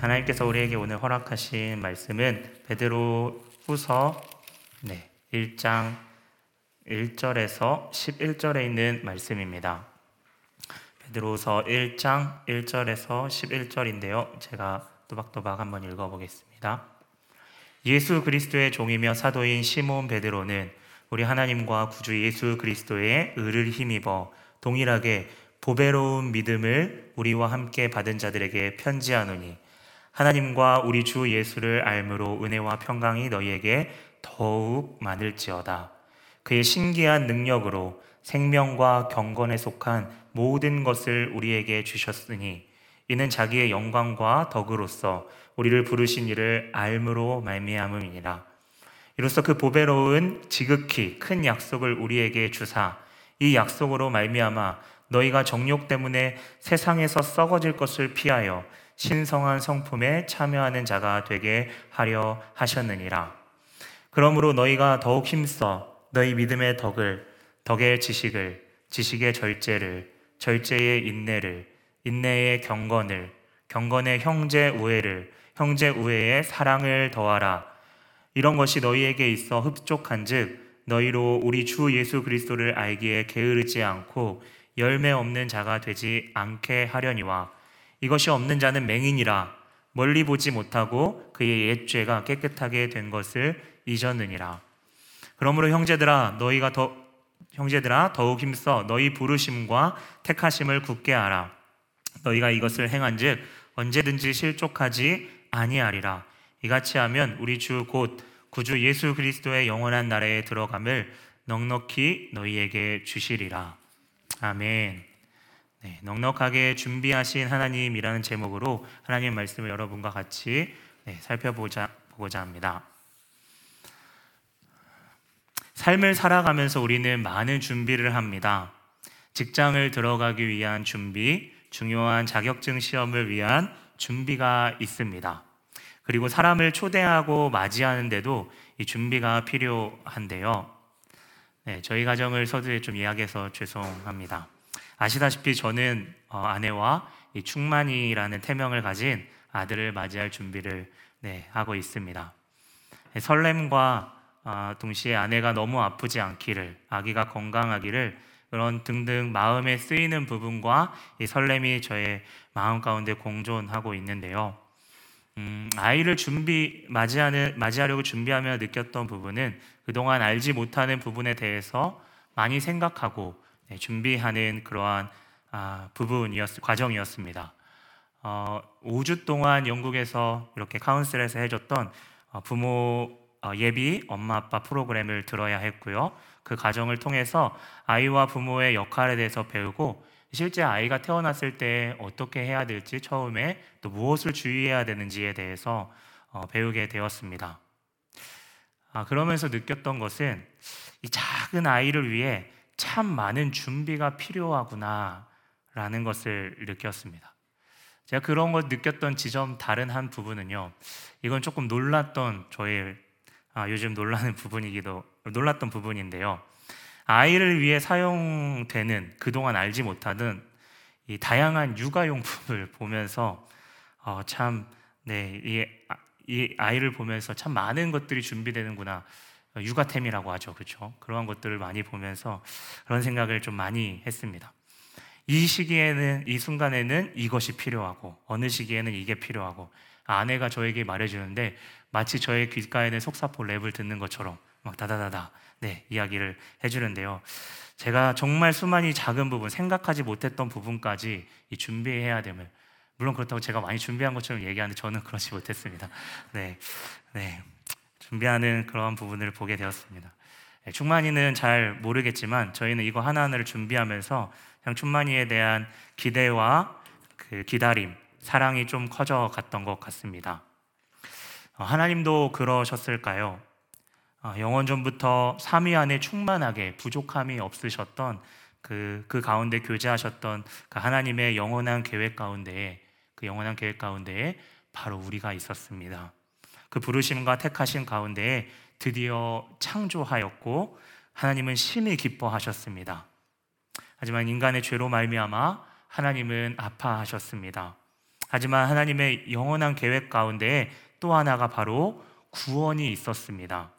하나님께서 우리에게 오늘 허락하신 말씀은 베드로 후서 네, 1장 1절에서 11절에 있는 말씀입니다. 베드로서 1장 1절에서 11절인데요. 제가 또박또박 한번 읽어보겠습니다. 예수 그리스도의 종이며 사도인 시몬 베드로는 우리 하나님과 구주 예수 그리스도의 의를 힘입어 동일하게 보배로운 믿음을 우리와 함께 받은 자들에게 편지하노니 하나님과 우리 주 예수를 알므로 은혜와 평강이 너희에게 더욱 많을지어다. 그의 신기한 능력으로 생명과 경건에 속한 모든 것을 우리에게 주셨으니 이는 자기의 영광과 덕으로서 우리를 부르신 이를 알므로 말미암음이니라. 이로써 그 보배로운 지극히 큰 약속을 우리에게 주사 이 약속으로 말미암아 너희가 정욕 때문에 세상에서 썩어질 것을 피하여 신성한 성품에 참여하는 자가 되게 하려 하셨느니라. 그러므로 너희가 더욱 힘써 너희 믿음의 덕을, 덕의 지식을, 지식의 절제를, 절제의 인내를, 인내의 경건을, 경건의 형제 우애를, 형제 우애의 사랑을 더하라. 이런 것이 너희에게 있어 흡족한즉 너희로 우리 주 예수 그리스도를 알기에 게으르지 않고 열매 없는 자가 되지 않게 하려니와 이것이 없는 자는 맹인이라 멀리 보지 못하고 그의 옛 죄가 깨끗하게 된 것을 잊었느니라. 그러므로 형제들아 너희가 더 형제들아 더욱 힘써 너희 부르심과 택하심을 굳게 하라. 너희가 이것을 행한즉 언제든지 실족하지 아니하리라. 이같이 하면 우리 주 곧 구주 예수 그리스도의 영원한 나라에 들어감을 넉넉히 너희에게 주시리라. 아멘. 네, 넉넉하게 준비하신 하나님이라는 제목으로 하나님 말씀을 여러분과 같이 네, 살펴보자 보고자 합니다. 삶을 살아가면서 우리는 많은 준비를 합니다. 직장을 들어가기 위한 준비, 중요한 자격증 시험을 위한 준비가 있습니다. 그리고 사람을 초대하고 맞이하는데도 이 준비가 필요한데요. 네, 저희 가정을 서두에 좀 이야기해서 죄송합니다. 아시다시피 저는 어, 아내와 이 충만이라는 태명을 가진 아들을 맞이할 준비를 네, 하고 있습니다. 네, 설렘과 어, 동시에 아내가 너무 아프지 않기를, 아기가 건강하기를 그런 등등 마음에 쓰이는 부분과 이 설렘이 저의 마음 가운데 공존하고 있는데요. 음, 아이를 준비 맞이하는 맞이하려고 준비하며 느꼈던 부분은 그동안 알지 못하는 부분에 대해서 많이 생각하고 네, 준비하는 그러한 아, 부분이었 과정이었습니다. 어, 5주 동안 영국에서 이렇게 카운슬에서 해줬던 어, 부모 어, 예비 엄마 아빠 프로그램을 들어야 했고요. 그 과정을 통해서 아이와 부모의 역할에 대해서 배우고 실제 아이가 태어났을 때 어떻게 해야 될지 처음에 또 무엇을 주의해야 되는지에 대해서 어, 배우게 되었습니다. 아, 그러면서 느꼈던 것은 이 작은 아이를 위해 참 많은 준비가 필요하구나라는 것을 느꼈습니다. 제가 그런 걸 느꼈던 지점 다른 한 부분은요. 이건 조금 놀랐던 저의 아, 요즘 놀라는 부분이기도 놀랐던 부분인데요. 아이를 위해 사용되는 그동안 알지 못하던 이 다양한 육아용품을 보면서 어, 참 네, 이, 아, 이 아이를 보면서 참 많은 것들이 준비되는구나. 육아템이라고 하죠. 그렇죠? 그러한 것들을 많이 보면서 그런 생각을 좀 많이 했습니다. 이 시기에는 이 순간에는 이것이 필요하고 어느 시기에는 이게 필요하고 아내가 저에게 말해주는데 마치 저의 귓가에는 속사포 랩을 듣는 것처럼 막 다다다다 네 이야기를 해주는데요. 제가 정말 수많이 작은 부분 생각하지 못했던 부분까지 준비해야 됨을 물론 그렇다고 제가 많이 준비한 것처럼 얘기하는데 저는 그렇지 못했습니다. 네, 네. 준비하는 그런 부분을 보게 되었습니다. 네, 충만이는 잘 모르겠지만 저희는 이거 하나하나를 준비하면서 그냥 충만이에 대한 기대와 그 기다림, 사랑이 좀 커져 갔던 것 같습니다. 어, 하나님도 그러셨을까요? 어, 영원 전부터 삼위 안에 충만하게 부족함이 없으셨던 그, 그 가운데 교제하셨던 그 하나님의 영원한 계획 가운데에 그 영원한 계획 가운데에 바로 우리가 있었습니다. 그 부르심과 택하신 가운데에 드디어 창조하였고 하나님은 심히 기뻐하셨습니다. 하지만 인간의 죄로 말미암아 하나님은 아파하셨습니다. 하지만 하나님의 영원한 계획 가운데 또 하나가 바로 구원이 있었습니다.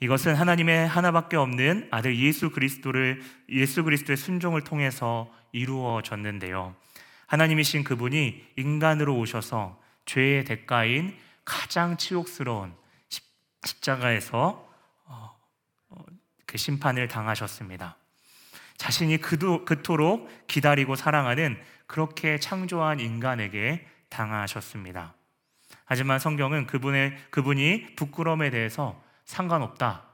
이것은 하나님의 하나밖에 없는 아들 예수 그리스도를 예수 그리스도의 순종을 통해서 이루어졌는데요. 하나님이신 그분이 인간으로 오셔서 죄의 대가인 가장 치욕스러운 십자가에서 어, 어, 그 심판을 당하셨습니다. 자신이 그도, 그토록 기다리고 사랑하는 그렇게 창조한 인간에게 당하셨습니다. 하지만 성경은 그분의 그분이 부끄러움에 대해서 상관없다.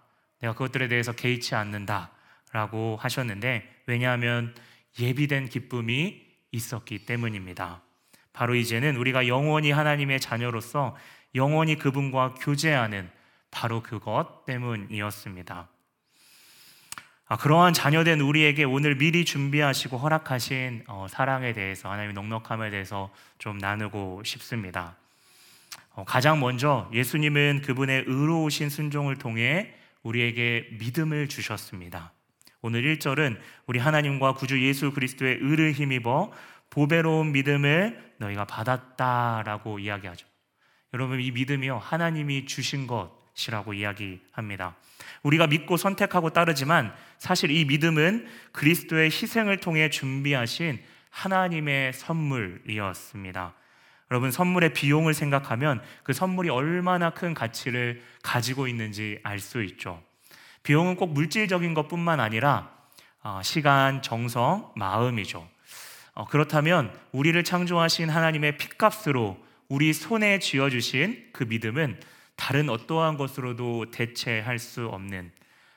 내가 그것들에 대해서 개의치 않는다 라고 하셨는데 왜냐하면 예비된 기쁨이 있었기 때문입니다. 바로 이제는 우리가 영원히 하나님의 자녀로서 영원히 그분과 교제하는 바로 그것 때문이었습니다. 아, 그러한 자녀된 우리에게 오늘 미리 준비하시고 허락하신 어, 사랑에 대해서 하나님의 넉넉함에 대해서 좀 나누고 싶습니다. 어, 가장 먼저 예수님은 그분의 의로우신 순종을 통해 우리에게 믿음을 주셨습니다. 오늘 1절은 우리 하나님과 구주 예수 그리스도의 의를 힘입어 보배로운 믿음을 너희가 받았다라고 이야기하죠. 여러분 이 믿음이요 하나님이 주신 것이라고 이야기합니다. 우리가 믿고 선택하고 따르지만 사실 이 믿음은 그리스도의 희생을 통해 준비하신 하나님의 선물이었습니다. 여러분 선물의 비용을 생각하면 그 선물이 얼마나 큰 가치를 가지고 있는지 알 수 있죠. 비용은 꼭 물질적인 것뿐만 아니라 어, 시간, 정성, 마음이죠. 어, 그렇다면 우리를 창조하신 하나님의 핏값으로 우리 손에 쥐어 주신 그 믿음은 다른 어떠한 것으로도 대체할 수 없는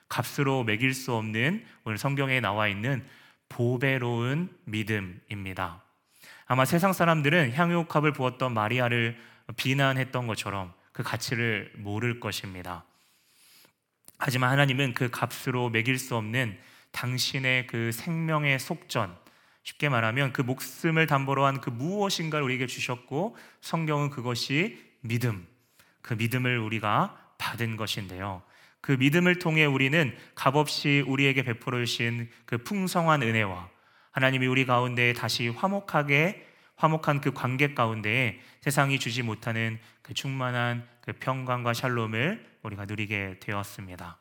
값으로 매길 수 없는 오늘 성경에 나와 있는 보배로운 믿음입니다. 아마 세상 사람들은 향유값을 부었던 마리아를 비난했던 것처럼 그 가치를 모를 것입니다. 하지만 하나님은 그 값으로 매길 수 없는 당신의 그 생명의 속전, 쉽게 말하면 그 목숨을 담보로 한 그 무엇인가를 우리에게 주셨고 성경은 그것이 믿음, 그 믿음을 우리가 받은 것인데요. 그 믿음을 통해 우리는 값없이 우리에게 베풀어 주신 그 풍성한 은혜와 하나님이 우리 가운데 다시 화목하게 화목한 그 관계 가운데 세상이 주지 못하는 그 충만한 그 평강과 샬롬을 우리가 누리게 되었습니다.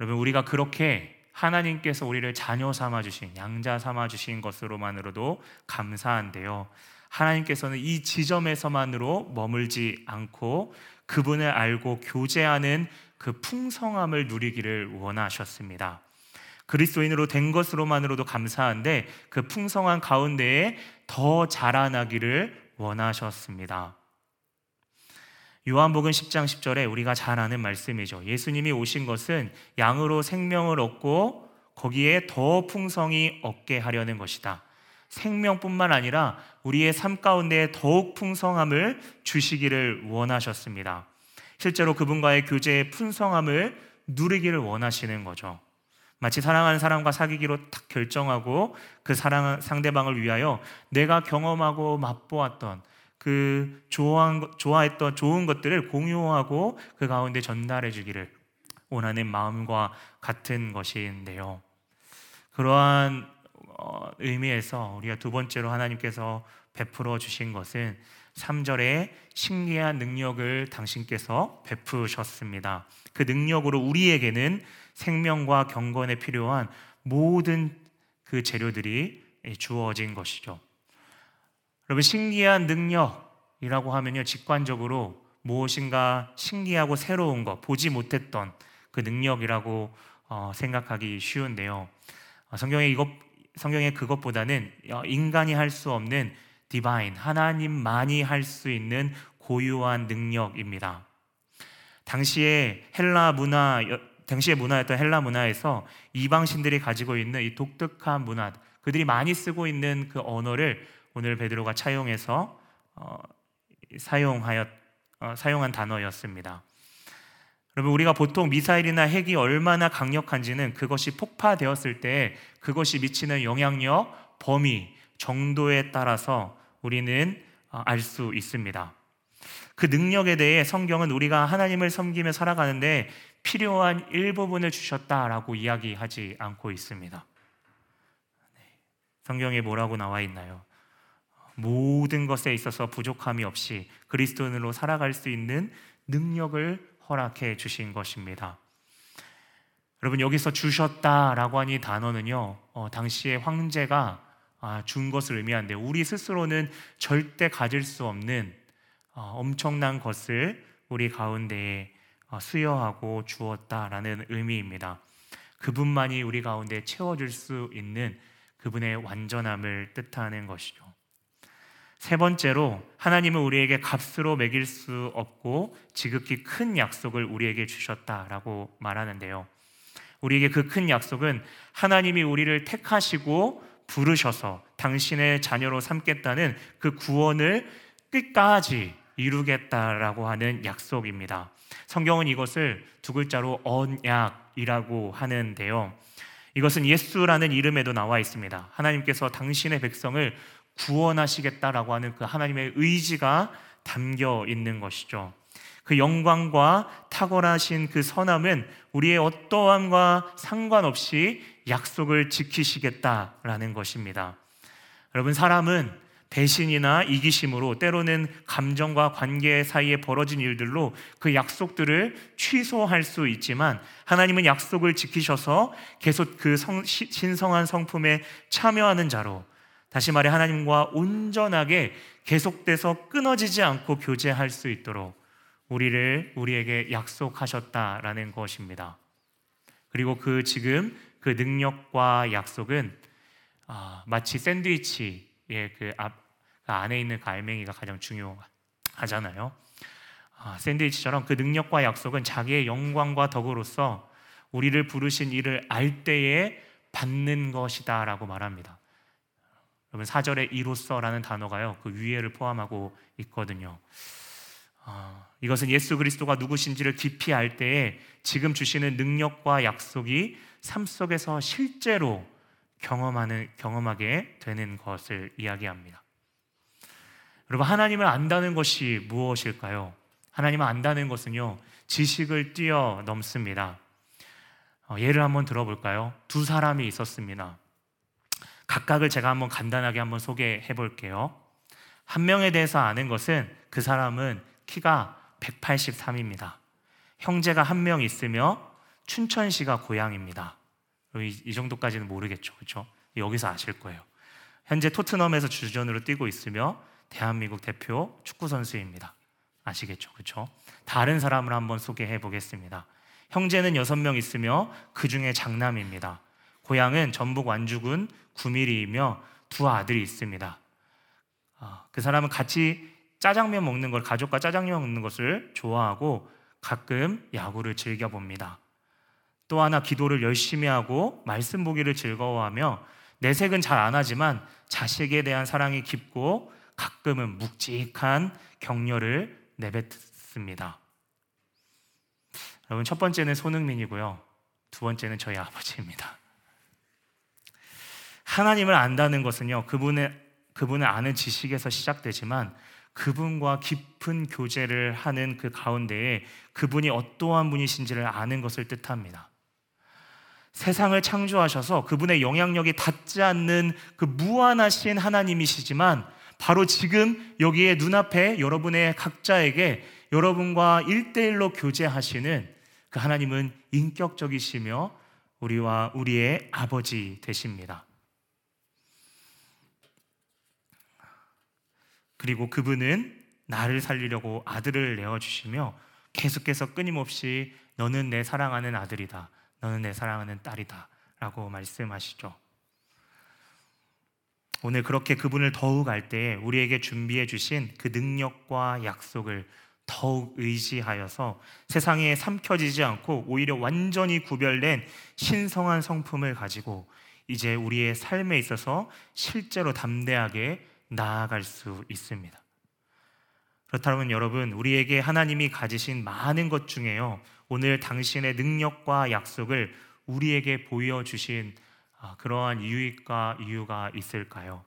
여러분 우리가 그렇게 하나님께서 우리를 자녀 삼아 주신 양자 삼아 주신 것으로만으로도 감사한데요. 하나님께서는 이 지점에서만으로 머물지 않고 그분을 알고 교제하는 그 풍성함을 누리기를 원하셨습니다. 그리스도인으로 된 것으로만으로도 감사한데 그 풍성한 가운데에 더 자라나기를 원하셨습니다. 요한복음 10장 10절에 우리가 잘 아는 말씀이죠. 예수님이 오신 것은 양으로 생명을 얻고 거기에 더 풍성히 얻게 하려는 것이다. 생명뿐만 아니라 우리의 삶 가운데 더욱 풍성함을 주시기를 원하셨습니다. 실제로 그분과의 교제의 풍성함을 누리기를 원하시는 거죠. 마치 사랑하는 사람과 사귀기로 딱 결정하고 그 사랑 상대방을 위하여 내가 경험하고 맛보았던 그 좋아한, 좋아했던 좋은 것들을 공유하고 그 가운데 전달해 주기를 원하는 마음과 같은 것인데요. 그러한 어, 의미에서 우리가 두 번째로 하나님께서 베풀어 주신 것은 3절에 신기한 능력을 당신께서 베푸셨습니다. 그 능력으로 우리에게는 생명과 경건에 필요한 모든 그 재료들이 주어진 것이죠. 여러분 신기한 능력 이라고 하면요 직관적으로 무엇인가 신기하고 새로운 것 보지 못했던 그 능력이라고 어, 생각하기 쉬운데요. 어, 성경에 이것 성경에 그것보다는 어, 인간이 할 수 없는 디바인 하나님만이 할 수 있는 고유한 능력입니다. 당시에 헬라 문화 당시의 문화였던 헬라 문화에서 이방신들이 가지고 있는 이 독특한 문화, 그들이 많이 쓰고 있는 그 언어를 오늘 베드로가 차용해서 어, 사용하였 어, 사용한 단어였습니다. 여러분 우리가 보통 미사일이나 핵이 얼마나 강력한지는 그것이 폭파되었을 때 그것이 미치는 영향력, 범위, 정도에 따라서 우리는 어, 알수 있습니다. 그 능력에 대해 성경은 우리가 하나님을 섬기며 살아가는데 필요한 일부분을 주셨다라고 이야기하지 않고 있습니다. 네. 성경에 뭐라고 나와 있나요? 모든 것에 있어서 부족함이 없이 그리스도인으로 살아갈 수 있는 능력을 허락해 주신 것입니다. 여러분 여기서 주셨다라고 하니 단어는요 어, 당시의 황제가 아, 준 것을 의미하는데 우리 스스로는 절대 가질 수 없는 어, 엄청난 것을 우리 가운데에 어, 수여하고 주었다라는 의미입니다. 그분만이 우리 가운데 채워줄 수 있는 그분의 완전함을 뜻하는 것이죠. 세 번째로 하나님은 우리에게 값으로 매길 수 없고 지극히 큰 약속을 우리에게 주셨다라고 말하는데요. 우리에게 그 큰 약속은 하나님이 우리를 택하시고 부르셔서 당신의 자녀로 삼겠다는 그 구원을 끝까지 이루겠다라고 하는 약속입니다. 성경은 이것을 두 글자로 언약이라고 하는데요. 이것은 예수라는 이름에도 나와 있습니다. 하나님께서 당신의 백성을 구원하시겠다라고 하는 그 하나님의 의지가 담겨 있는 것이죠. 그 영광과 탁월하신 그 선함은 우리의 어떠함과 상관없이 약속을 지키시겠다라는 것입니다. 여러분, 사람은 배신이나 이기심으로 때로는 감정과 관계 사이에 벌어진 일들로 그 약속들을 취소할 수 있지만 하나님은 약속을 지키셔서 계속 그 성, 신성한 성품에 참여하는 자로 다시 말해 하나님과 온전하게 계속돼서 끊어지지 않고 교제할 수 있도록 우리를 우리에게 약속하셨다라는 것입니다. 그리고 그 지금 그 능력과 약속은 아, 마치 샌드위치의 그, 앞, 그 안에 있는 그 알맹이가 가장 중요하잖아요. 아, 샌드위치처럼 그 능력과 약속은 자기의 영광과 덕으로서 우리를 부르신 이를 알 때에 받는 것이다라고 말합니다. 여러분 사절에 이로써라는 단어가요 그 위에를 포함하고 있거든요. 아, 이것은 예수 그리스도가 누구신지를 깊이 알 때에 지금 주시는 능력과 약속이 삶 속에서 실제로 경험하는 경험하게 되는 것을 이야기합니다. 여러분 하나님을 안다는 것이 무엇일까요? 하나님을 안다는 것은요 지식을 뛰어넘습니다. 어, 예를 한번 들어볼까요? 두 사람이 있었습니다. 각각을 제가 한번 간단하게 한번 소개해 볼게요. 한 명에 대해서 아는 것은 그 사람은 키가 183입니다. 형제가 한 명 있으며 춘천시가 고향입니다. 이, 이 정도까지는 모르겠죠. 그렇죠? 여기서 아실 거예요. 현재 토트넘에서 주전으로 뛰고 있으며 대한민국 대표 축구 선수입니다. 아시겠죠? 그렇죠? 다른 사람을 한번 소개해 보겠습니다. 형제는 여섯 명 있으며 그 중에 장남입니다. 고향은 전북 완주군 구미리이며 두 아들이 있습니다. 아, 그 사람은 같이 짜장면 먹는 걸 가족과 짜장면 먹는 것을 좋아하고 가끔 야구를 즐겨 봅니다. 또 하나 기도를 열심히 하고 말씀 보기를 즐거워하며 내색은 잘 안 하지만 자식에 대한 사랑이 깊고 가끔은 묵직한 격려를 내뱉습니다. 여러분 첫 번째는 손흥민이고요. 두 번째는 저희 아버지입니다. 하나님을 안다는 것은요, 그분의, 그분을 아는 지식에서 시작되지만 그분과 깊은 교제를 하는 그 가운데에 그분이 어떠한 분이신지를 아는 것을 뜻합니다. 세상을 창조하셔서 그분의 영향력이 닿지 않는 그 무한하신 하나님이시지만 바로 지금 여기에 눈앞에 여러분의 각자에게 여러분과 일대일로 교제하시는 그 하나님은 인격적이시며 우리와 우리의 아버지 되십니다. 그리고 그분은 나를 살리려고 아들을 내어주시며 계속해서 끊임없이 너는 내 사랑하는 아들이다. 너는 내 사랑하는 딸이다. 라고 말씀하시죠. 오늘 그렇게 그분을 더욱 알 때에 우리에게 준비해 주신 그 능력과 약속을 더욱 의지하여서 세상에 삼켜지지 않고 오히려 완전히 구별된 신성한 성품을 가지고 이제 우리의 삶에 있어서 실제로 담대하게 나아갈 수 있습니다. 그렇다면 여러분, 우리에게 하나님이 가지신 많은 것 중에요. 오늘 당신의 능력과 약속을 우리에게 보여주신 아, 그러한 유익과 이유가 있을까요?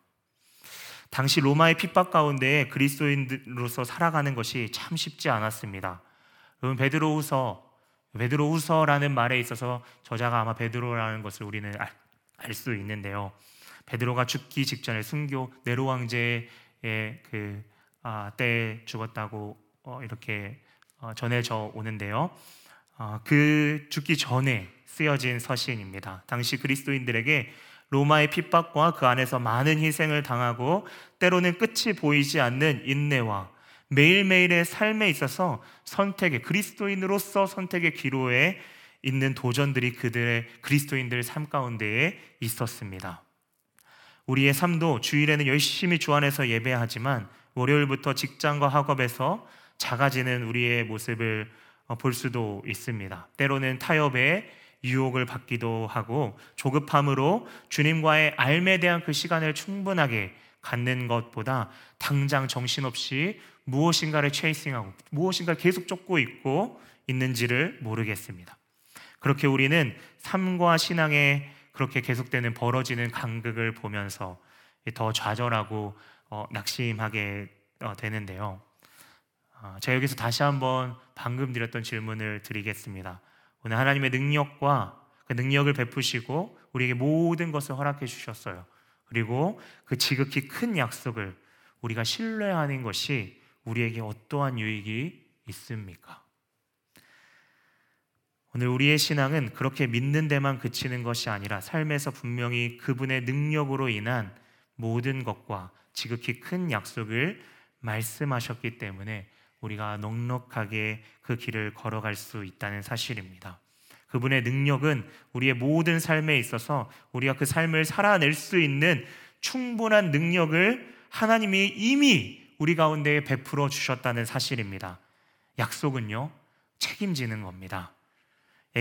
당시 로마의 핍박 가운데 그리스도인으로서 살아가는 것이 참 쉽지 않았습니다. 여러분 베드로후서 베드로후서라는 말에 있어서 저자가 아마 베드로라는 것을 우리는 알 수 있는데요. 베드로가 죽기 직전에 순교 네로 왕제의 그 아, 때에 죽었다고 어, 이렇게 어, 전해져 오는데요. 어, 그 죽기 전에 쓰여진 서신입니다. 당시 그리스도인들에게 로마의 핍박과 그 안에서 많은 희생을 당하고 때로는 끝이 보이지 않는 인내와 매일매일의 삶에 있어서 선택의 그리스도인으로서 선택의 기로에 있는 도전들이 그들의 그리스도인들 삶 가운데에 있었습니다. 우리의 삶도 주일에는 열심히 주 안에서 예배하지만 월요일부터 직장과 학업에서 작아지는 우리의 모습을 어, 볼 수도 있습니다. 때로는 타협에 유혹을 받기도 하고 조급함으로 주님과의 알에 대한 그 시간을 충분하게 갖는 것보다 당장 정신없이 무엇인가를 체이싱하고 무엇인가를 계속 쫓고 있고 있는지를 모르겠습니다. 그렇게 우리는 삶과 신앙에 그렇게 계속되는 벌어지는 간극을 보면서 더 좌절하고 어, 낙심하게 어, 되는데요. 어, 제가 여기서 다시 한번 방금 드렸던 질문을 드리겠습니다. 오늘 하나님의 능력과 그 능력을 베푸시고 우리에게 모든 것을 허락해 주셨어요. 그리고 그 지극히 큰 약속을 우리가 신뢰하는 것이 우리에게 어떠한 유익이 있습니까? 오늘 우리의 신앙은 그렇게 믿는 데만 그치는 것이 아니라 삶에서 분명히 그분의 능력으로 인한 모든 것과 지극히 큰 약속을 말씀하셨기 때문에 우리가 넉넉하게 그 길을 걸어갈 수 있다는 사실입니다. 그분의 능력은 우리의 모든 삶에 있어서 우리가 그 삶을 살아낼 수 있는 충분한 능력을 하나님이 이미 우리 가운데 베풀어 주셨다는 사실입니다. 약속은요, 책임지는 겁니다.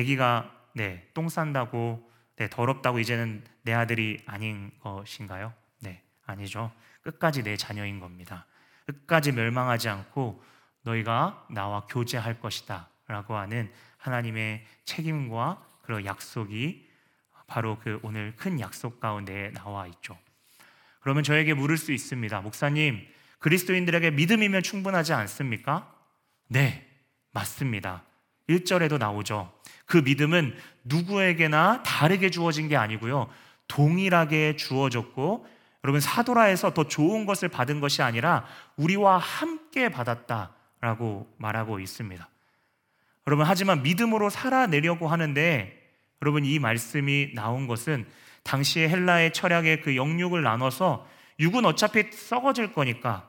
아기가 네, 똥 싼다고 네, 더럽다고 이제는 내 아들이 아닌 것인가요? 네, 아니죠. 끝까지 내 자녀인 겁니다. 끝까지 멸망하지 않고 너희가 나와 교제할 것이다. 라고 하는 하나님의 책임과 그런 약속이 바로 그 오늘 큰 약속 가운데 나와 있죠. 그러면 저에게 물을 수 있습니다. 목사님, 그리스도인들에게 믿음이면 충분하지 않습니까? 네, 맞습니다. 1절에도 나오죠. 그 믿음은 누구에게나 다르게 주어진 게 아니고요. 동일하게 주어졌고 여러분 사도라에서 더 좋은 것을 받은 것이 아니라 우리와 함께 받았다라고 말하고 있습니다. 여러분 하지만 믿음으로 살아내려고 하는데 여러분 이 말씀이 나온 것은 당시의 헬라의 철학의 그 영육을 나눠서 육은 어차피 썩어질 거니까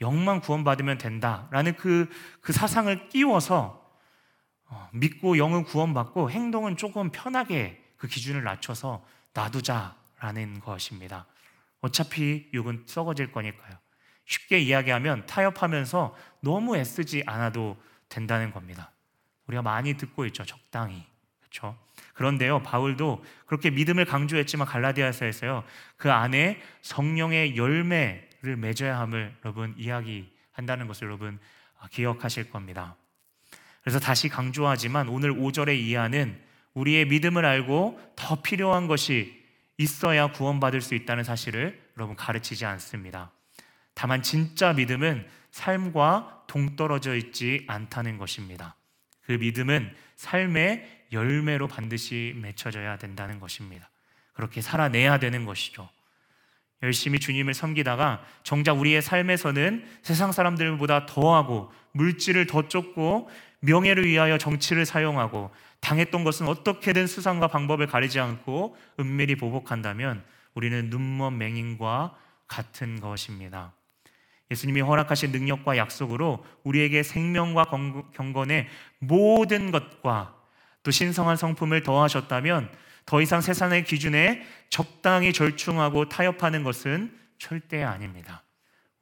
영만 구원받으면 된다라는 그, 그 사상을 끼워서 어, 믿고 영은 구원받고 행동은 조금 편하게 그 기준을 낮춰서 놔두자라는 것입니다. 어차피 육은 썩어질 거니까요. 쉽게 이야기하면 타협하면서 너무 애쓰지 않아도 된다는 겁니다. 우리가 많이 듣고 있죠. 적당히. 그렇죠? 그런데요. 바울도 그렇게 믿음을 강조했지만 갈라디아서에서요. 그 안에 성령의 열매를 맺어야 함을 여러분 이야기한다는 것을 여러분 기억하실 겁니다. 그래서 다시 강조하지만 오늘 5절의 이하는 우리의 믿음을 알고 더 필요한 것이 있어야 구원받을 수 있다는 사실을 여러분 가르치지 않습니다. 다만 진짜 믿음은 삶과 동떨어져 있지 않다는 것입니다. 그 믿음은 삶의 열매로 반드시 맺혀져야 된다는 것입니다. 그렇게 살아내야 되는 것이죠. 열심히 주님을 섬기다가 정작 우리의 삶에서는 세상 사람들보다 더하고 물질을 더 쫓고 명예를 위하여 정치를 사용하고 당했던 것은 어떻게든 수상과 방법을 가리지 않고 은밀히 보복한다면 우리는 눈먼 맹인과 같은 것입니다. 예수님이 허락하신 능력과 약속으로 우리에게 생명과 경건의 모든 것과 또 신성한 성품을 더하셨다면 더 이상 세상의 기준에 적당히 절충하고 타협하는 것은 절대 아닙니다.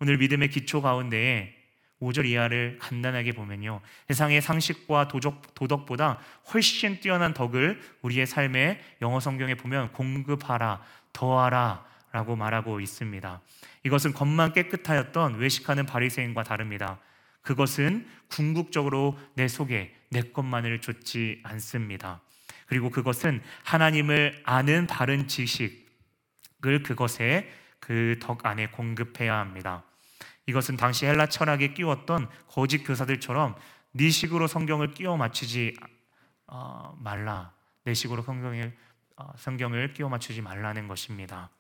오늘 믿음의 기초 가운데에 5절 이하를 간단하게 보면요. 세상의 상식과 도적, 도덕보다 훨씬 뛰어난 덕을 우리의 삶에 영어 성경에 보면 공급하라, 더하라 라고 말하고 있습니다. 이것은 겉만 깨끗하였던 외식하는 바리새인과 다릅니다. 그것은 궁극적으로 내 속에 내 것만을 쫓지 않습니다. 그리고 그것은 하나님을 아는 바른 지식을 그것에 그 덕 안에 공급해야 합니다. 이것은 당시 헬라 철학에 끼웠던 거짓 교사들처럼 네 식으로 성경을 끼워 맞추지 어, 말라. 내 식으로 성경을 어, 성경을 끼워 맞추지 말라는 것입니다.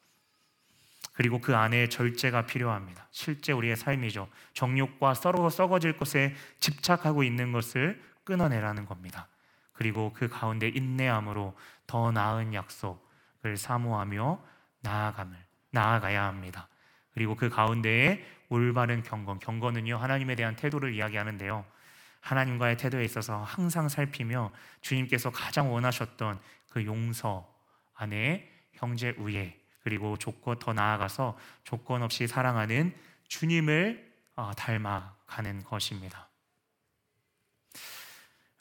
그리고 그 안에 절제가 필요합니다. 실제 우리의 삶이죠. 정욕과 썩어 썩어질 것에 집착하고 있는 것을 끊어내라는 겁니다. 그리고 그 가운데 인내함으로 더 나은 약속을 사모하며 나아감을 나아가야 합니다. 그리고 그 가운데에 올바른 경건, 경건은요 하나님에 대한 태도를 이야기하는데요. 하나님과의 태도에 있어서 항상 살피며 주님께서 가장 원하셨던 그 용서 안에 형제 우애 그리고 조건 더 나아가서 조건 없이 사랑하는 주님을 어, 닮아가는 것입니다.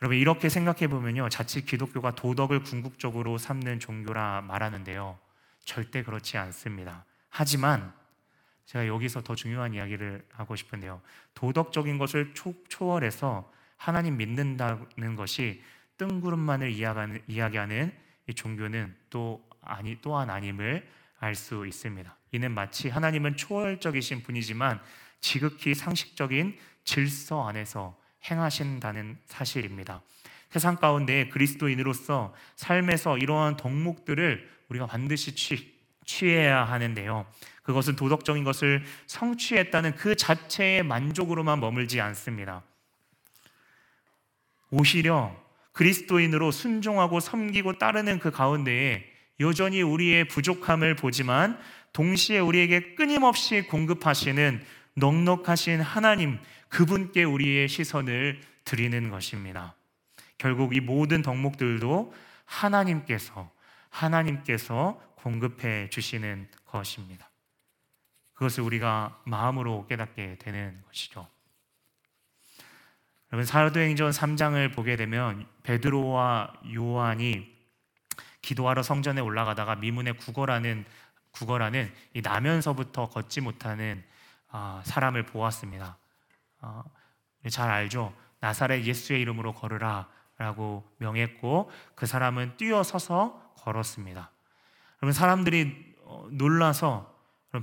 여러분 이렇게 생각해 보면요 자칫 기독교가 도덕을 궁극적으로 삼는 종교라 말하는데요 절대 그렇지 않습니다. 하지만 제가 여기서 더 중요한 이야기를 하고 싶은데요 도덕적인 것을 초, 초월해서 하나님 믿는다는 것이 뜬구름만을 이야기하는, 이야기하는 이 종교는 또 아니 또한 아님을 알 수 있습니다. 이는 마치 하나님은 초월적이신 분이지만 지극히 상식적인 질서 안에서 행하신다는 사실입니다. 세상 가운데 그리스도인으로서 삶에서 이러한 덕목들을 우리가 반드시 취, 취해야 하는데요. 그것은 도덕적인 것을 성취했다는 그 자체의 만족으로만 머물지 않습니다. 오히려 그리스도인으로 순종하고 섬기고 따르는 그 가운데에 여전히 우리의 부족함을 보지만 동시에 우리에게 끊임없이 공급하시는 넉넉하신 하나님 그분께 우리의 시선을 드리는 것입니다. 결국 이 모든 덕목들도 하나님께서 하나님께서 공급해 주시는 것입니다. 그것을 우리가 마음으로 깨닫게 되는 것이죠. 여러분 사도행전 3장을 보게 되면 베드로와 요한이 기도하러 성전에 올라가다가 미문에 구걸하는 구걸하는 이 나면서부터 걷지 못하는 아, 사람을 보았습니다. 아, 잘 알죠? 나사렛 예수의 이름으로 걸으라라고 명했고 그 사람은 뛰어서서 걸었습니다. 그러면 사람들이 어, 놀라서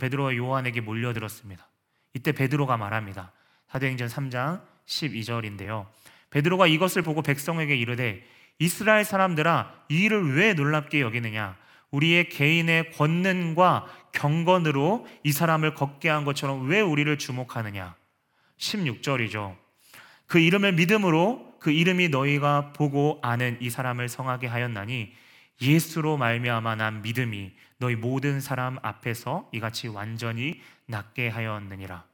베드로와 요한에게 몰려들었습니다. 이때 베드로가 말합니다. 사도행전 3장 12절인데요. 베드로가 이것을 보고 백성에게 이르되 이스라엘 사람들아 이 일을 왜 놀랍게 여기느냐 우리의 개인의 권능과 경건으로 이 사람을 걷게 한 것처럼 왜 우리를 주목하느냐 16절이죠. 그 이름을 믿음으로 그 이름이 너희가 보고 아는 이 사람을 성하게 하였나니 예수로 말미암아 난 믿음이 너희 모든 사람 앞에서 이같이 완전히 낫게 하였느니라.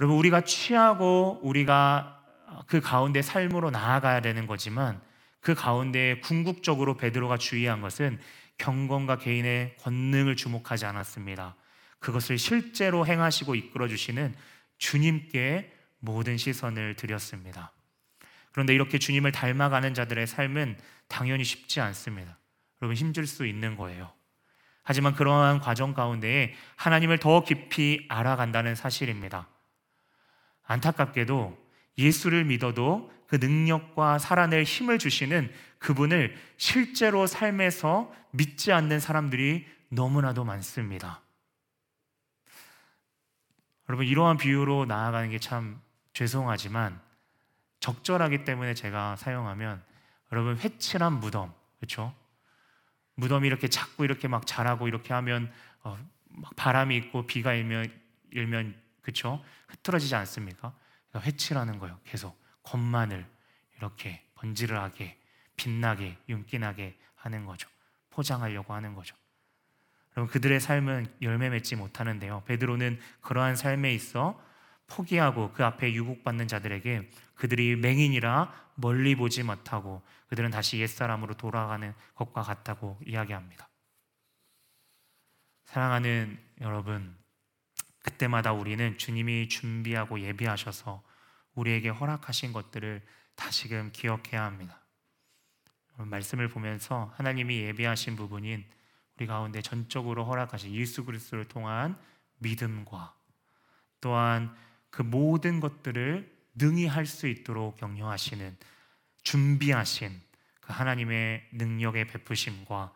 여러분 우리가 취하고 우리가 그 가운데 삶으로 나아가야 되는 거지만 그 가운데 궁극적으로 베드로가 주의한 것은 경건과 개인의 권능을 주목하지 않았습니다. 그것을 실제로 행하시고 이끌어 주시는 주님께 모든 시선을 드렸습니다. 그런데 이렇게 주님을 닮아가는 자들의 삶은 당연히 쉽지 않습니다. 여러분 힘줄 수 있는 거예요. 하지만 그러한 과정 가운데 하나님을 더 깊이 알아간다는 사실입니다. 안타깝게도 예수를 믿어도 그 능력과 살아낼 힘을 주시는 그분을 실제로 삶에서 믿지 않는 사람들이 너무나도 많습니다. 여러분, 이러한 비유로 나아가는 게 참 죄송하지만 적절하기 때문에 제가 사용하면 여러분, 회칠한 무덤, 그렇죠? 무덤이 이렇게 자꾸 이렇게 막 자라고 이렇게 하면 어, 바람이 있고 비가 일면 일면 그렇죠? 흐트러지지 않습니까? 그러니까 회칠하는 거예요. 계속 겉만을 이렇게 번지르하게 빛나게 윤기나게 하는 거죠. 포장하려고 하는 거죠. 그럼 그들의 삶은 열매 맺지 못하는데요. 베드로는 그러한 삶에 있어 포기하고 그 앞에 유혹받는 자들에게 그들이 맹인이라 멀리 보지 못하고 그들은 다시 옛사람으로 돌아가는 것과 같다고 이야기합니다. 사랑하는 여러분, 그때마다 우리는 주님이 준비하고 예비하셔서 우리에게 허락하신 것들을 다시금 기억해야 합니다. 말씀을 보면서 하나님이 예비하신 부분인 우리 가운데 전적으로 허락하신 예수 그리스도를 통한 믿음과 또한 그 모든 것들을 능히 할 수 있도록 격려하시는 준비하신 그 하나님의 능력의 베푸심과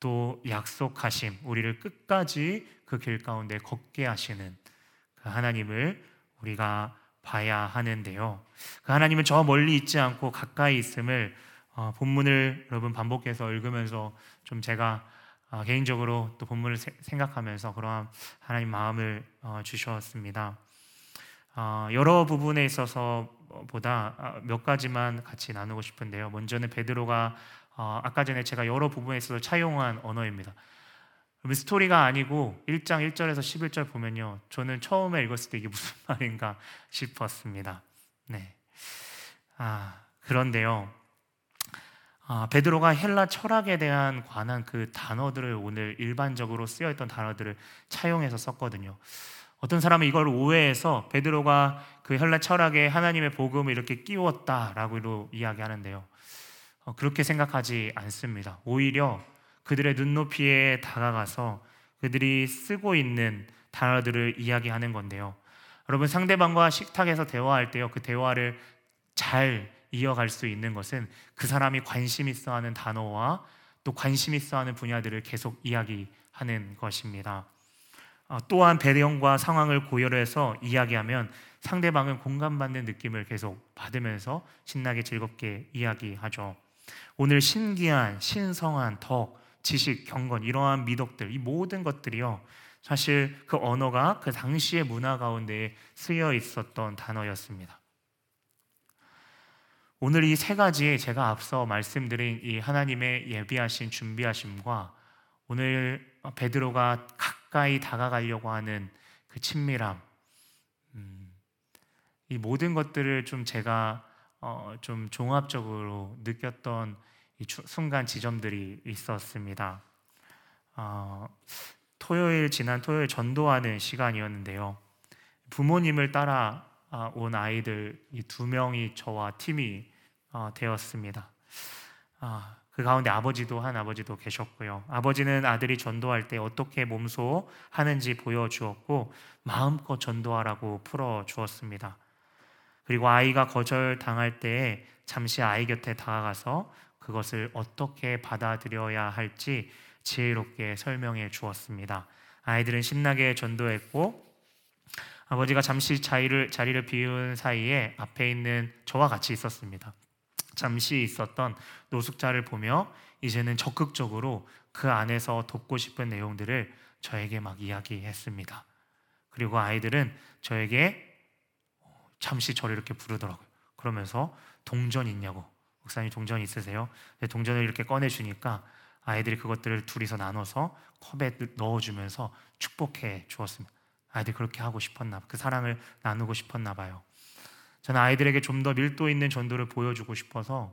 또 약속하심, 우리를 끝까지 그 길 가운데 걷게 하시는 그 하나님을 우리가 봐야 하는데요. 그 하나님은 저 멀리 있지 않고 가까이 있음을 어, 본문을 여러분 반복해서 읽으면서 좀 제가 어, 개인적으로 또 본문을 세, 생각하면서 그러한 하나님 마음을 어, 주셨습니다. 어, 여러 부분에 있어서 보다 어, 몇 가지만 같이 나누고 싶은데요. 먼저는 베드로가 어, 아까 전에 제가 여러 부분에 있어서 차용한 언어입니다. 스토리가 아니고 1장 1절에서 11절 보면요. 저는 처음에 읽었을 때 이게 무슨 말인가 싶었습니다. 네. 아, 그런데요. 아, 베드로가 헬라 철학에 대한 관한 그 단어들을 오늘 일반적으로 쓰여 있던 단어들을 차용해서 썼거든요. 어떤 사람은 이걸 오해해서 베드로가 그 헬라 철학에 하나님의 복음을 이렇게 끼웠다라고 이야기하는데요. 어, 그렇게 생각하지 않습니다. 오히려 그들의 눈높이에 다가가서 그들이 쓰고 있는 단어들을 이야기하는 건데요. 여러분 상대방과 식탁에서 대화할 때요. 그 대화를 잘 이어갈 수 있는 것은 그 사람이 관심 있어 하는 단어와 또 관심 있어 하는 분야들을 계속 이야기하는 것입니다. 어, 또한 배경과 상황을 고려해서 이야기하면 상대방은 공감받는 느낌을 계속 받으면서 신나게 즐겁게 이야기하죠. 오늘 신기한, 신성한 덕, 지식, 경건 이러한 미덕들 이 모든 것들이요. 사실 그 언어가 그 당시의 문화 가운데 쓰여 있었던 단어였습니다. 오늘 이 세 가지 제가 앞서 말씀드린 이 하나님의 예비하신 준비하심과 오늘 베드로가 가까이 다가가려고 하는 그 친밀함, 음, 이 모든 것들을 좀 제가 어, 좀 종합적으로 느꼈던 순간 지점들이 있었습니다. 어, 토요일 지난 토요일 전도하는 시간이었는데요. 부모님을 따라 아, 온 아이들 두 명이 저와 팀이 어, 되었습니다. 아, 그 가운데 아버지도 한 아버지도 계셨고요. 아버지는 아들이 전도할 때 어떻게 몸소 하는지 보여주었고 마음껏 전도하라고 풀어 주었습니다. 그리고 아이가 거절 당할 때 잠시 아이 곁에 다가가서 그것을 어떻게 받아들여야 할지 지혜롭게 설명해 주었습니다. 아이들은 신나게 전도했고 아버지가 잠시 자리를, 자리를 비운 사이에 앞에 있는 저와 같이 있었습니다. 잠시 있었던 노숙자를 보며 이제는 적극적으로 그 안에서 돕고 싶은 내용들을 저에게 막 이야기했습니다. 그리고 아이들은 저에게 잠시 저를 이렇게 부르더라고요. 그러면서 동전 있냐고. 목사님 동전 있으세요? 네, 동전을 이렇게 꺼내주니까 아이들이 그것들을 둘이서 나눠서 컵에 넣어주면서 축복해 주었습니다. 아이들 그렇게 하고 싶었나, 그 사랑을 나누고 싶었나 봐요. 저는 아이들에게 좀 더 밀도 있는 전도를 보여주고 싶어서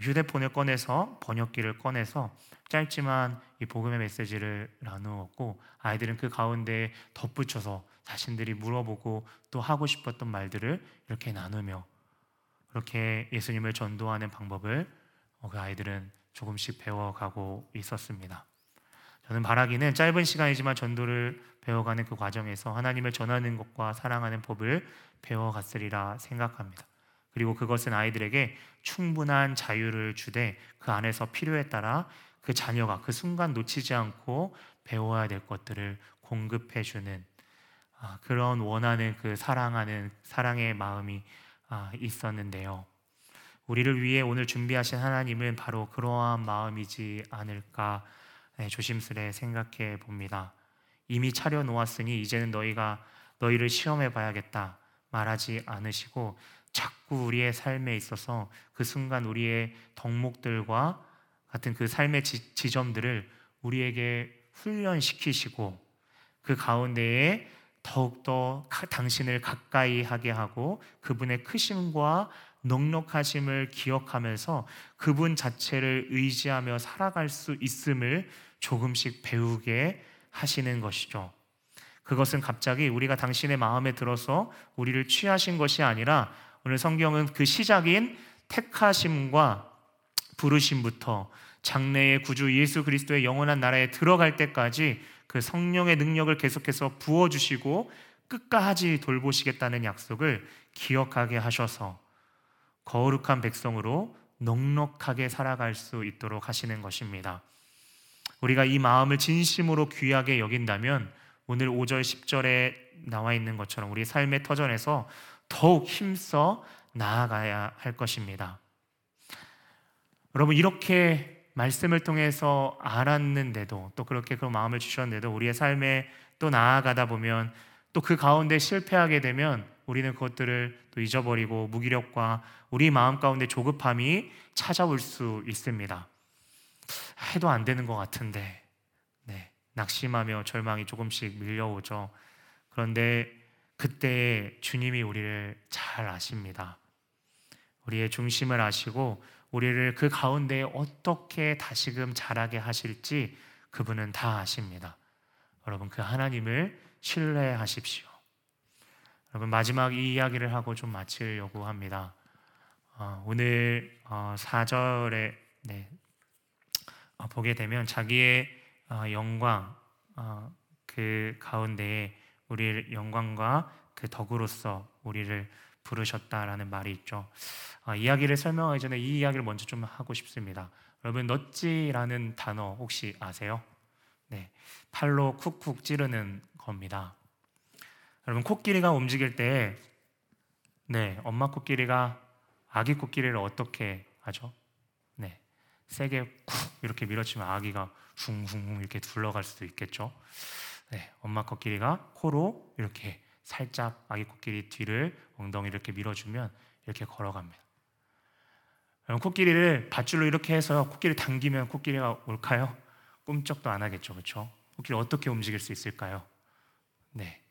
휴대폰을 꺼내서 번역기를 꺼내서 짧지만 이 복음의 메시지를 나누었고 아이들은 그 가운데 덧붙여서 자신들이 물어보고 또 하고 싶었던 말들을 이렇게 나누며 그렇게 예수님을 전도하는 방법을 어, 그 아이들은 조금씩 배워가고 있었습니다. 저는 바라기는 짧은 시간이지만 전도를 배워가는 그 과정에서 하나님을 전하는 것과 사랑하는 법을 배워갔으리라 생각합니다. 그리고 그것은 아이들에게 충분한 자유를 주되 그 안에서 필요에 따라 그 자녀가 그 순간 놓치지 않고 배워야 될 것들을 공급해 주는 아, 그런 원하는 그 사랑하는 사랑의 마음이 아, 있었는데요. 우리를 위해 오늘 준비하신 하나님은 바로 그러한 마음이지 않을까 네, 조심스레 생각해 봅니다. 이미 차려 놓았으니 이제는 너희가 너희를 시험해 봐야겠다 말하지 않으시고 자꾸 우리의 삶에 있어서 그 순간 우리의 덕목들과 같은 그 삶의 지, 지점들을 우리에게 훈련시키시고 그 가운데에 더욱더 당신을 가까이 하게 하고 그분의 크심과 넉넉하심을 기억하면서 그분 자체를 의지하며 살아갈 수 있음을 조금씩 배우게 하시는 것이죠. 그것은 갑자기 우리가 당신의 마음에 들어서 우리를 취하신 것이 아니라 오늘 성경은 그 시작인 택하심과 부르심부터 장래의 구주 예수 그리스도의 영원한 나라에 들어갈 때까지 그 성령의 능력을 계속해서 부어주시고 끝까지 돌보시겠다는 약속을 기억하게 하셔서 거룩한 백성으로 넉넉하게 살아갈 수 있도록 하시는 것입니다. 우리가 이 마음을 진심으로 귀하게 여긴다면 오늘 5절 10절에 나와 있는 것처럼 우리 삶의 터전에서 더욱 힘써 나아가야 할 것입니다. 여러분 이렇게 말씀을 통해서 알았는데도 또 그렇게 그 마음을 주셨는데도 우리의 삶에 또 나아가다 보면 또 그 가운데 실패하게 되면 우리는 그것들을 또 잊어버리고 무기력과 우리 마음 가운데 조급함이 찾아올 수 있습니다. 해도 안 되는 것 같은데, 네, 낙심하며 절망이 조금씩 밀려오죠. 그런데 그때 주님이 우리를 잘 아십니다. 우리의 중심을 아시고 우리를 그 가운데 어떻게 다시금 자라게 하실지 그분은 다 아십니다. 여러분 그 하나님을 신뢰하십시오. 여러분 마지막 이 이야기를 하고 좀 마치려고 합니다. 어, 오늘 어, 4절에 네, 어, 보게 되면 자기의 어, 영광 어, 그 가운데에 우리 영광과 그 덕으로서 우리를 부르셨다라는 말이 있죠. 어, 이야기를 설명하기 전에 이 이야기를 먼저 좀 하고 싶습니다. 여러분 넛지라는 단어 혹시 아세요? 네, 팔로 쿡쿡 찌르는 겁니다. 여러분 코끼리가 움직일 때, 네, 엄마 코끼리가 아기 코끼리를 어떻게 하죠? 네, 세게 쿡 이렇게 밀어치면 아기가 붕붕 이렇게 둘러갈 수도 있겠죠. 네, 엄마 코끼리가 코로 이렇게 살짝 아기 코끼리 뒤를 엉덩이 이렇게 밀어주면 이렇게 걸어갑니다. 코끼리를 밧줄로 이렇게 해서 코끼리 당기면 코끼리가 올까요? 꿈쩍도 안 하겠죠, 그렇죠? 코끼리 어떻게 움직일 수 있을까요? 네,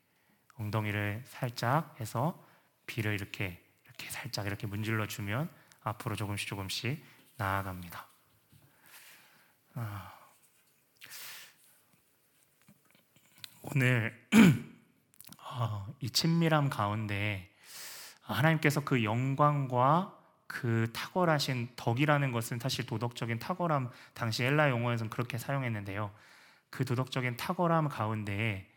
엉덩이를 살짝 해서 비를 이렇게 이렇게 살짝 이렇게 문질러 주면 앞으로 조금씩 조금씩 나아갑니다. 아, 오늘 어, 이 친밀함 가운데 하나님께서 그 영광과 그 탁월하신 덕이라는 것은 사실 도덕적인 탁월함 당시 엘라 용어에서는 그렇게 사용했는데요. 그 도덕적인 탁월함 가운데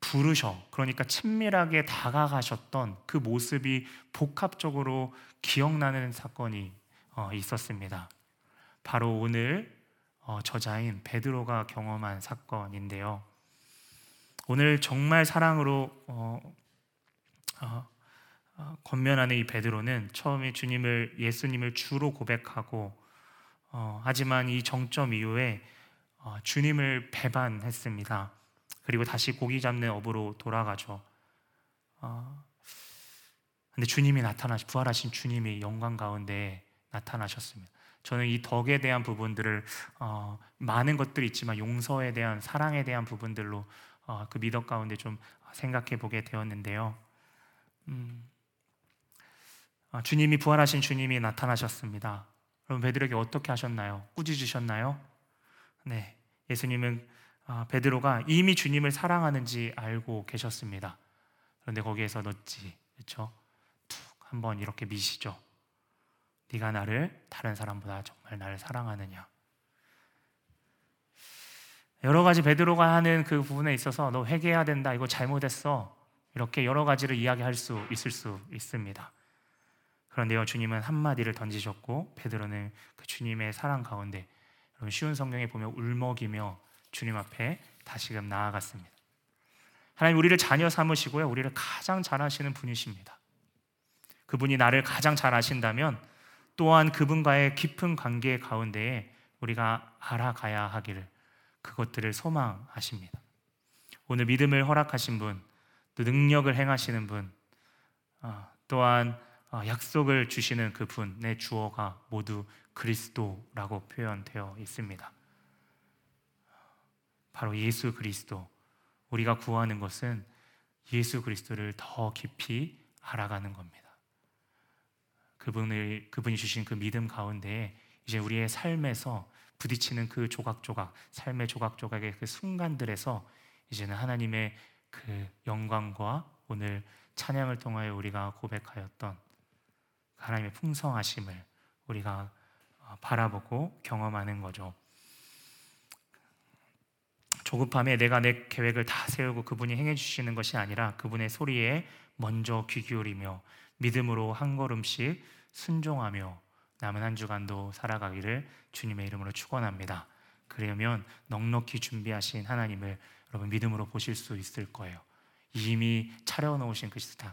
부르셔 그러니까 친밀하게 다가가셨던 그 모습이 복합적으로 기억나는 사건이 어, 있었습니다. 바로 오늘 어, 저자인 베드로가 경험한 사건인데요. 오늘 정말 사랑으로 어, 어, 어, 권면하는 이 베드로는 처음에 주님을 예수님을 주로 고백하고 어, 하지만 이 정점 이후에 어, 주님을 배반했습니다. 그리고 다시 고기 잡는 업으로 돌아가죠. 어, 근데 주님이 나타나 부활하신 주님이 영광 가운데 나타나셨습니다. 저는 이 덕에 대한 부분들을 어, 많은 것들이 있지만 용서에 대한 사랑에 대한 부분들로 어, 그 미덕 가운데 좀 생각해 보게 되었는데요. 음, 어, 주님이 부활하신 주님이 나타나셨습니다. 여러분 베드로에게 어떻게 하셨나요? 꾸짖으셨나요? 네, 예수님은 어, 베드로가 이미 주님을 사랑하는지 알고 계셨습니다. 그런데 거기에서 넣지, 그렇죠? 툭 한번 이렇게 미시죠. 네가 나를 다른 사람보다 정말 나를 사랑하느냐? 여러 가지 베드로가 하는 그 부분에 있어서 너 회개해야 된다. 이거 잘못했어. 이렇게 여러 가지를 이야기할 수 있을 수 있습니다. 그런데요, 주님은 한마디를 던지셨고, 베드로는 그 주님의 사랑 가운데, 여러분 쉬운 성경에 보면 울먹이며 주님 앞에 다시금 나아갔습니다. 하나님 우리를 자녀 삼으시고요, 우리를 가장 잘 아시는 분이십니다. 그분이 나를 가장 잘 아신다면, 또한 그분과의 깊은 관계 가운데에 우리가 알아가야 하기를 그것들을 소망하십니다. 오늘 믿음을 허락하신 분, 또 능력을 행하시는 분, 어, 또한 어, 약속을 주시는 그 분의 주어가 모두 그리스도라고 표현되어 있습니다. 바로 예수 그리스도. 우리가 구하는 것은 예수 그리스도를 더 깊이 알아가는 겁니다. 그분을 그분이 주신 그 믿음 가운데 이제 우리의 삶에서 부딪히는 그 조각조각, 삶의 조각조각의 그 순간들에서 이제는 하나님의 그 영광과 오늘 찬양을 통하여 우리가 고백하였던 하나님의 풍성하심을 우리가 어, 바라보고 경험하는 거죠. 조급함에 내가 내 계획을 다 세우고 그분이 행해 주시는 것이 아니라 그분의 소리에 먼저 귀 기울이며 믿음으로 한 걸음씩 순종하며 남은 한 주간도 살아가기를 주님의 이름으로 축원합니다. 그러면 넉넉히 준비하신 하나님을 여러분 믿음으로 보실 수 있을 거예요. 이미 차려놓으신 그 시스템,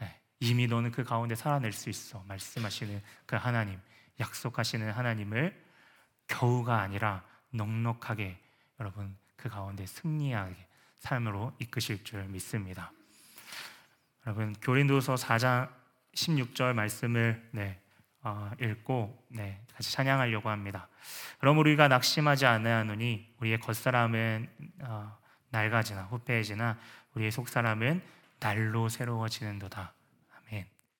네, 이미 너는 그 가운데 살아낼 수 있어. 말씀하시는 그 하나님, 약속하시는 하나님을 겨우가 아니라 넉넉하게 여러분 그 가운데 승리하게 삶으로 이끄실 줄 믿습니다. 여러분 교린도서 4장 16절 말씀을 네, 어, 읽고 네, 같이 찬양하려고 합니다. 그럼 우리가 낙심하지 않아야하노니 우리의 겉사람은 어, 낡아지나 후패해지나 우리의 속사람은 날로 새로워지는도다.